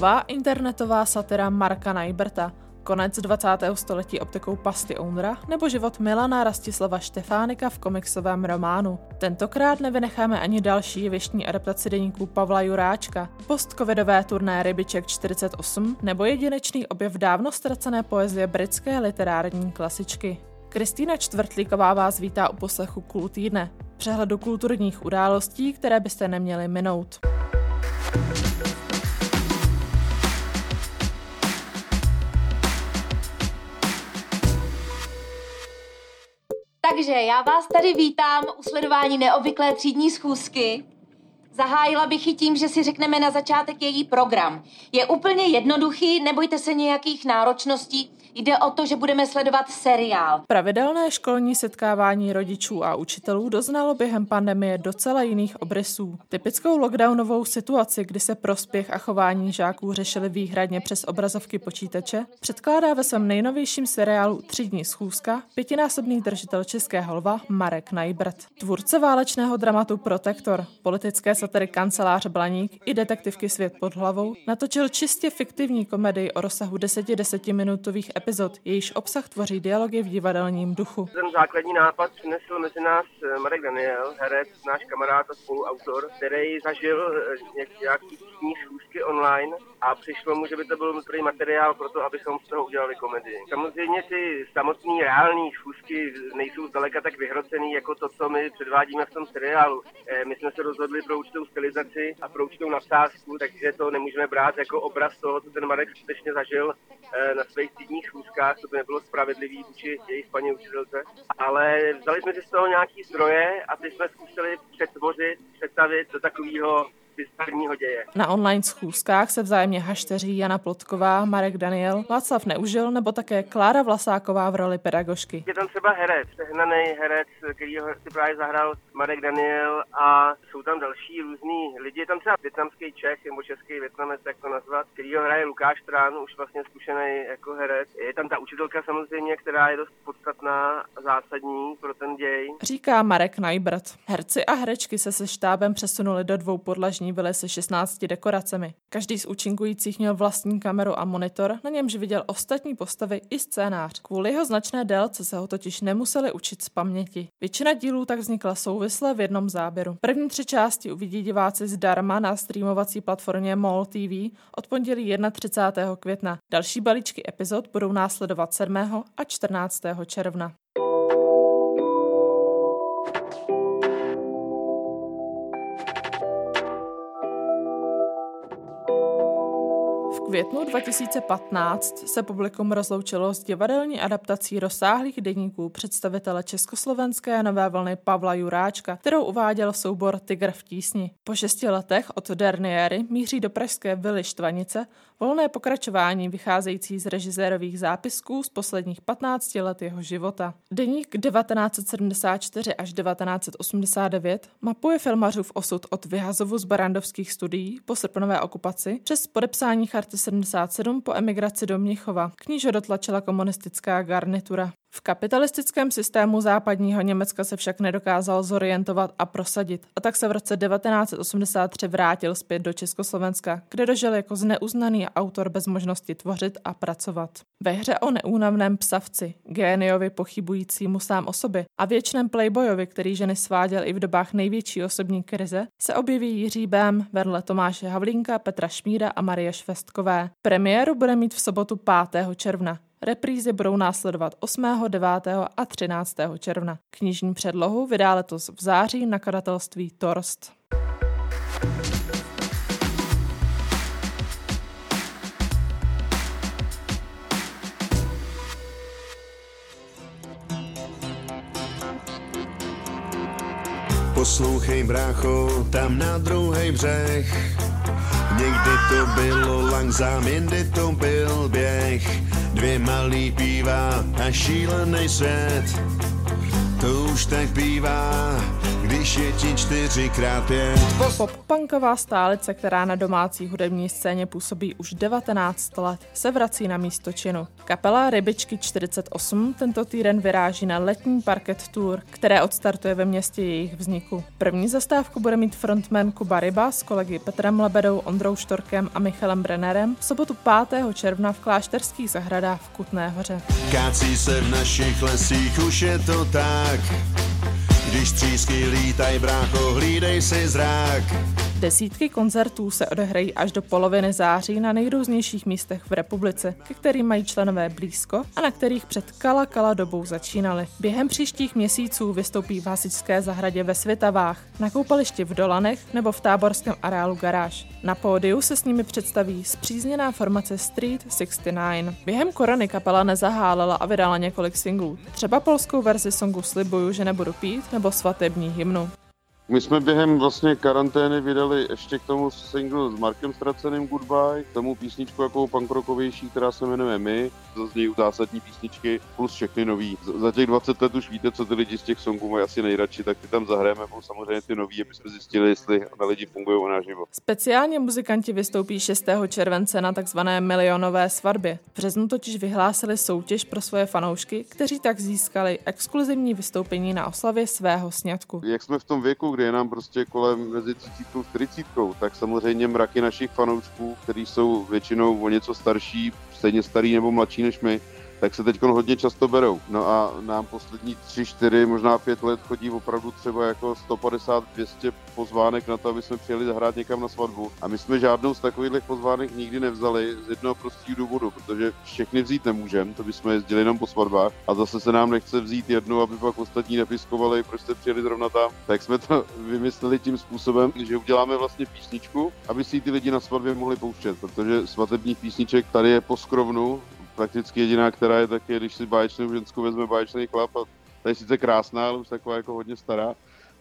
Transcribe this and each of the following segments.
Nová internetová satira Marka Najberta, konec 20. století optikou Pasty Oundra nebo život Milana Rastislava Štefánika v komiksovém románu. Tentokrát nevynecháme ani další věštní adaptaci deníků Pavla Juráčka, postcovidové turné Rybiček 48 nebo jedinečný objev dávno ztracené poezie britské literární klasičky. Kristýna Čtvrtlíková vás vítá u poslechu Kul týdne, přehledu kulturních událostí, které byste neměli minout. Takže já vás tady vítám u sledování neobvyklé třídní schůzky. Zahájila bych ji tím, že si řekneme na začátek její program. Je úplně jednoduchý, nebojte se nějakých náročností, Jde o to, že budeme sledovat seriál. Pravidelné školní setkávání rodičů a učitelů doznalo během pandemie docela jiných obrysů. Typickou lockdownovou situaci, kdy se prospěch a chování žáků řešili výhradně přes obrazovky počítače, předkládá ve svém nejnovějším seriálu Třídní schůzka pětinásobný držitel Českého lva Marek Najbrt. Tvůrce válečného dramatu Protektor, politické satiry Kancelář Blaník i detektivky Svět pod hlavou natočil čistě fiktivní komedii o rozsahu 10 minutových epizod, jejíž obsah tvoří dialogy v divadelním duchu. Ten základní nápad přinesl mezi nás eh, Marek Daniel, herec, náš kamarád a spoluautor, který zažil eh, nějaký schůzky online a přišlo mu, že by to byl dobrý materiál pro to, abychom z toho udělali komedii. Samozřejmě ty samotné reální schůzky nejsou zdaleka tak vyhrocený jako to, co my předvádíme v tom seriálu. Eh, my jsme se rozhodli pro určitou stylizaci a pro určitou nadsázku, takže to nemůžeme brát jako obraz toho, co ten Marek skutečně zažil na svých týdních schůzkách, to by nebylo spravedlivý vůči jejich paní učitelce. Ale vzali jsme si z toho nějaký zdroje a ty jsme zkusili přetvořit, představit do takového bizarního děje. Na online schůzkách se vzájemně hašteří Jana Plotková, Marek Daniel, Václav Neužil nebo také Klára Vlasáková v roli pedagožky. Je tam třeba herec, sehnaný herec, který si právě zahrál Marek Daniel a jsou tam další různí lidi. Je tam třeba větnamský Čech nebo český Větnamec, jak to nazvat, který ho hraje Lukáš Trán, už vlastně zkušený jako herec. Je tam ta učitelka samozřejmě, která je dost podstatná a zásadní pro ten děj. Říká Marek Najbrt. Herci a herečky se se štábem přesunuli do dvou podlažní vily se 16 dekoracemi. Každý z účinkujících měl vlastní kameru a monitor, na němž viděl ostatní postavy i scénář. Kvůli jeho značné délce se ho totiž nemuseli učit z paměti. Většina dílů tak vznikla souvisle v jednom záběru. První tři části uvidí diváci zdarma na streamovací platformě MOL TV od pondělí 31. května. Další balíčky epizod budou následovat 7. a 14. června. Květnu 2015 se publikum rozloučilo s divadelní adaptací rozsáhlých deníků představitele československé nové vlny Pavla Juráčka, kterou uváděl soubor Tygr v tísni. Po šesti letech od Derniéry míří do pražské vily Štvanice volné pokračování vycházející z režisérových zápisků z posledních 15 let jeho života. Deník 1974 až 1989 mapuje filmařův osud od vyhazovu z barandovských studií po srpnové okupaci přes podepsání charty 77 po emigraci do Mnichova. Kníže dotlačila komunistická garnitura. V kapitalistickém systému západního Německa se však nedokázal zorientovat a prosadit a tak se v roce 1983 vrátil zpět do Československa, kde dožil jako zneuznaný autor bez možnosti tvořit a pracovat. Ve hře o neúnavném psavci, géniovi pochybujícímu sám o sobě a věčném playboyovi, který ženy sváděl i v dobách největší osobní krize, se objeví Jiří Bém vedle Tomáše Havlínka, Petra Šmíra a Marie Švestkové. Premiéru bude mít v sobotu 5. června. Reprízy budou následovat 8., 9. a 13. června. Knižní předlohu vydá letos v září nakladatelství Torst. Poslouchej brácho, tam na druhý břeh. Někdy to bylo langzám, jindy to byl běh Dvě malý pívá a šílený svět. To už tak bývá, když je ti čtyřikrát pět. Pop-punková stálice, která na domácí hudební scéně působí už 19 let, se vrací na místo činu. Kapela Rybičky 48 tento týden vyráží na letní parket tour, které odstartuje ve městě jejich vzniku. První zastávku bude mít frontman Kuba Ryba s kolegy Petrem Lebedou, Ondrou Štorkem a Michalem Brennerem v sobotu 5. června v klášterských zahradách v Kutné hoře. Kácí se v našich lesích, už je to tak. Když třísky lítaj, brácho, hlídej si zrák. Desítky koncertů se odehrají až do poloviny září na nejrůznějších místech v republice, ke kterým mají členové blízko a na kterých před kala kala dobou začínali. Během příštích měsíců vystoupí v Hasičské zahradě ve Svitavách, na koupališti v Dolanech nebo v táborském areálu Garáž. Na pódiu se s nimi představí zpřízněná formace Street 69. Během korony kapela nezahálela a vydala několik singlů, třeba polskou verzi songu Slibuju, že nebudu pít nebo svatební hymnu. My jsme během vlastně karantény vydali ještě k tomu single s Markem Straceným Goodbye, k tomu písničku jako punkrokovější, která se jmenuje My, zaznějí zásadní písničky plus všechny nový. Za těch 20 let už víte, co ty lidi z těch songů mají asi nejradši, tak ty tam zahrajeme, plus samozřejmě ty nový, aby jsme zjistili, jestli na lidi fungují naživo. Speciálně muzikanti vystoupí 6. července na takzvané milionové svatbě. V březnu totiž vyhlásili soutěž pro svoje fanoušky, kteří tak získali exkluzivní vystoupení na oslavě svého sňatku. Jak jsme v tom věku, kdy je nám prostě kolem mezi 30 a 40, tak samozřejmě mraky našich fanoušků, kteří jsou většinou o něco starší, stejně starý nebo mladší než my, tak se teď hodně často berou. No a nám poslední 3, 4, možná 5 let chodí opravdu třeba jako 150, 200 pozvánek na to, aby jsme přijeli zahrát někam na svatbu. A my jsme žádnou z takových pozvánek nikdy nevzali z jednoho prostého důvodu, protože všechny vzít nemůžeme, to bychom jezdili jenom po svatbách. A zase se nám nechce vzít jednu, aby pak ostatní nepiskovali, proč jste přijeli zrovna tam. Tak jsme to vymysleli tím způsobem, že uděláme vlastně písničku, aby si ty lidi na svatbě mohli pouštět, protože svatebních písniček tady je po skrovnu, prakticky jediná, která je taky, když si báječnou ženskou vezme báječný chlap a ta je sice krásná, ale už taková jako hodně stará,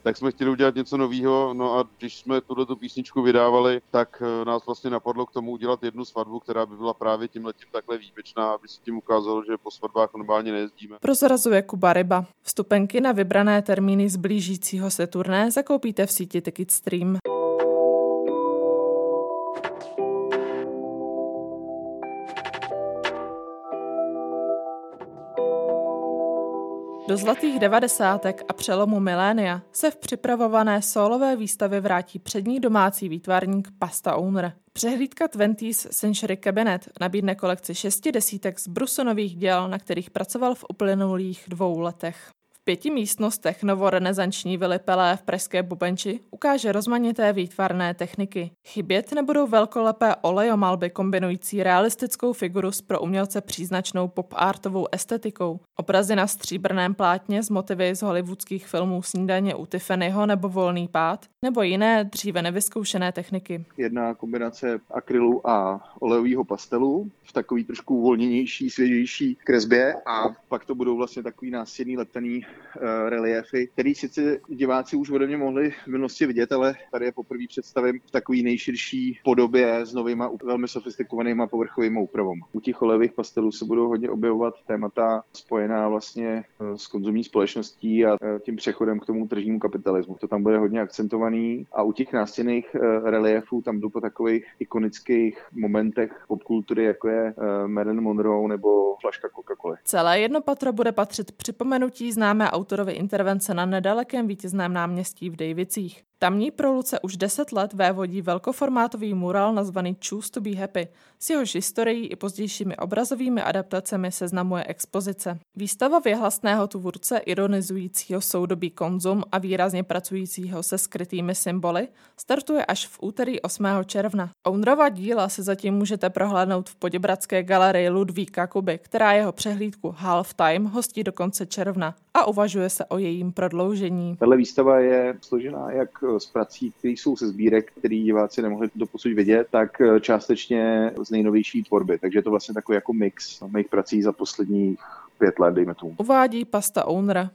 tak jsme chtěli udělat něco nového. No a když jsme tuhle tu písničku vydávali, tak eh, nás vlastně napadlo k tomu udělat jednu svatbu, která by byla právě tím letím takhle výjimečná, aby se tím ukázalo, že po svatbách normálně nejezdíme. Prozrazuje Kuba Ryba. Vstupenky na vybrané termíny z blížícího se turné zakoupíte v síti Ticketstream. Do zlatých devadesátek a přelomu milénia se v připravované solové výstavě vrátí přední domácí výtvarník Pasta Owner. Přehlídka 20th Century Cabinet nabídne kolekci šesti desítek z Brusonových děl, na kterých pracoval v uplynulých dvou letech pěti místnostech novorenesanční vily Pelé v Pražské Bubenči ukáže rozmanité výtvarné techniky. Chybět nebudou velkolepé olejomalby kombinující realistickou figuru s pro umělce příznačnou pop-artovou estetikou, obrazy na stříbrném plátně z motivy z hollywoodských filmů Snídaně u Tiffanyho nebo Volný pád, nebo jiné dříve nevyzkoušené techniky. Jedna kombinace akrylu a olejového pastelu v takový trošku uvolněnější, svěžejší kresbě a pak to budou vlastně takový nástědný letený uh, reliefy, který sice diváci už ode mě mohli v minulosti vidět, ale tady je poprvé představím v takový nejširší podobě s novýma, velmi sofistikovanýma povrchovými úpravami. U těch olejových pastelů se budou hodně objevovat témata spojená vlastně uh, s konzumní společností a uh, tím přechodem k tomu tržnímu kapitalismu. To tam bude hodně akcentovaný a u těch nástěnných reliefů tam jdu po takových ikonických momentech popkultury, jako je Marilyn Monroe nebo flaška Coca-Cola. Celé jedno patro bude patřit připomenutí známé autorovi intervence na nedalekém vítězném náměstí v Davicích. Tamní proluce už 10 let vévodí velkoformátový mural nazvaný Choose to be happy. S jehož historií i pozdějšími obrazovými adaptacemi seznamuje expozice. Výstava věhlasného tvůrce ironizujícího soudobí konzum a výrazně pracujícího se skrytými symboly startuje až v úterý 8. června. Ounrova díla se zatím můžete prohlédnout v Poděbradské galerii Ludvíka Kuby, která jeho přehlídku Half Time hostí do konce června a uvažuje se o jejím prodloužení. Tahle výstava je složená jak z prací, které jsou ze sbírek, který diváci nemohli doposud vidět, tak eh, částečně z nejnovější tvorby. Takže je to vlastně takový jako mix mých prací za posledních pět let, dejme tomu. Uvádí pasta Owner.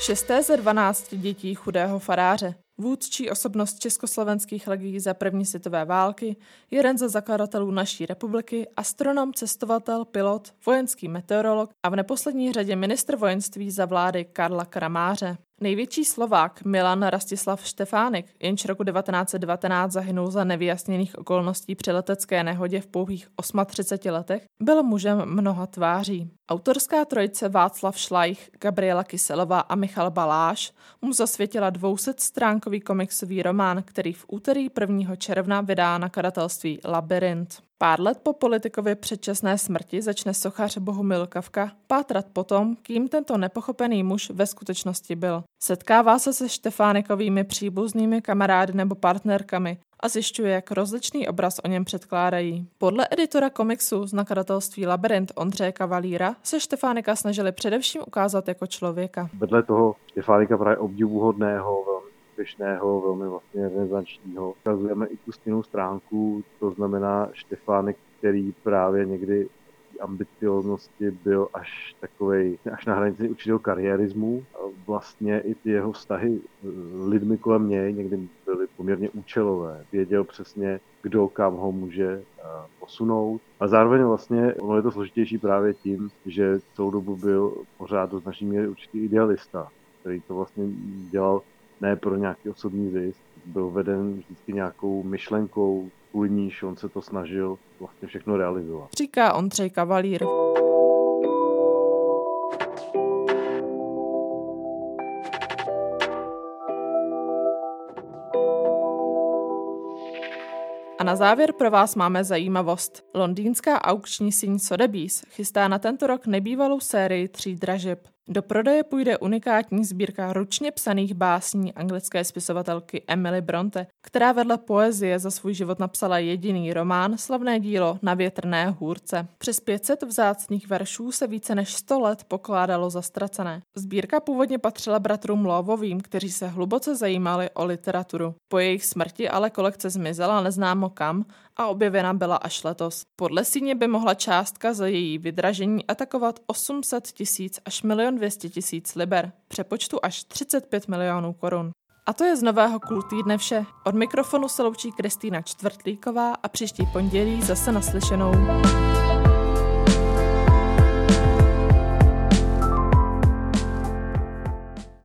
Šesté ze 12 dětí chudého faráře. Vůdčí osobnost československých legií za první světové války, jeden ze zakladatelů naší republiky, astronom, cestovatel, pilot, vojenský meteorolog a v neposlední řadě ministr vojenství za vlády Karla Kramáře. Největší Slovák Milan Rastislav Štefánek, jenž roku 1919 zahynul za nevyjasněných okolností při letecké nehodě v pouhých 38 letech, byl mužem mnoha tváří. Autorská trojice Václav Šlajch, Gabriela Kyselová a Michal Baláš mu zasvětila 200-stránkový komiksový román, který v úterý 1. června vydá nakladatelství Labyrint. Pár let po politikově předčasné smrti začne sochař Bohumil Kavka pátrat potom, kým tento nepochopený muž ve skutečnosti byl. Setkává se se Štefánikovými příbuznými kamarády nebo partnerkami a zjišťuje, jak rozličný obraz o něm předkládají. Podle editora komiksu z nakladatelství Labyrint Ondřeje Kavalíra se Štefánika snažili především ukázat jako člověka. Vedle toho Štefánika právě obdivuhodného, velmi úspěšného, velmi vlastně renesančního. Ukazujeme i tu stěnou stránku, to znamená Štefánek, který právě někdy ambicioznosti byl až takovej, až na hranici určitého kariérismu. Vlastně i ty jeho vztahy lidmi kolem něj někdy poměrně účelové. Věděl přesně, kdo kam ho může posunout. A zároveň vlastně ono je to složitější právě tím, že celou dobu byl pořád do značné míry určitý idealista, který to vlastně dělal ne pro nějaký osobní zisk, byl veden vždycky nějakou myšlenkou, kvůli níž on se to snažil vlastně všechno realizovat. Říká Ondřej Kavalír. Na závěr pro vás máme zajímavost. Londýnská aukční síň Sotheby's chystá na tento rok nebývalou sérii tří dražeb. Do prodeje půjde unikátní sbírka ručně psaných básní anglické spisovatelky Emily Bronte, která vedle poezie za svůj život napsala jediný román, slavné dílo Na větrné hůrce. Přes 500 vzácných veršů se více než 100 let pokládalo za ztracené. Sbírka původně patřila bratrům Lovovým, kteří se hluboce zajímali o literaturu. Po jejich smrti ale kolekce zmizela neznámo kam a objevena byla až letos. Podle síně by mohla částka za její vydražení atakovat 800 tisíc až milion 200 tisíc liber, přepočtu až 35 milionů korun. A to je z nového Kult týdne vše. Od mikrofonu se loučí Kristýna Čtvrtlíková a příští pondělí zase naslyšenou.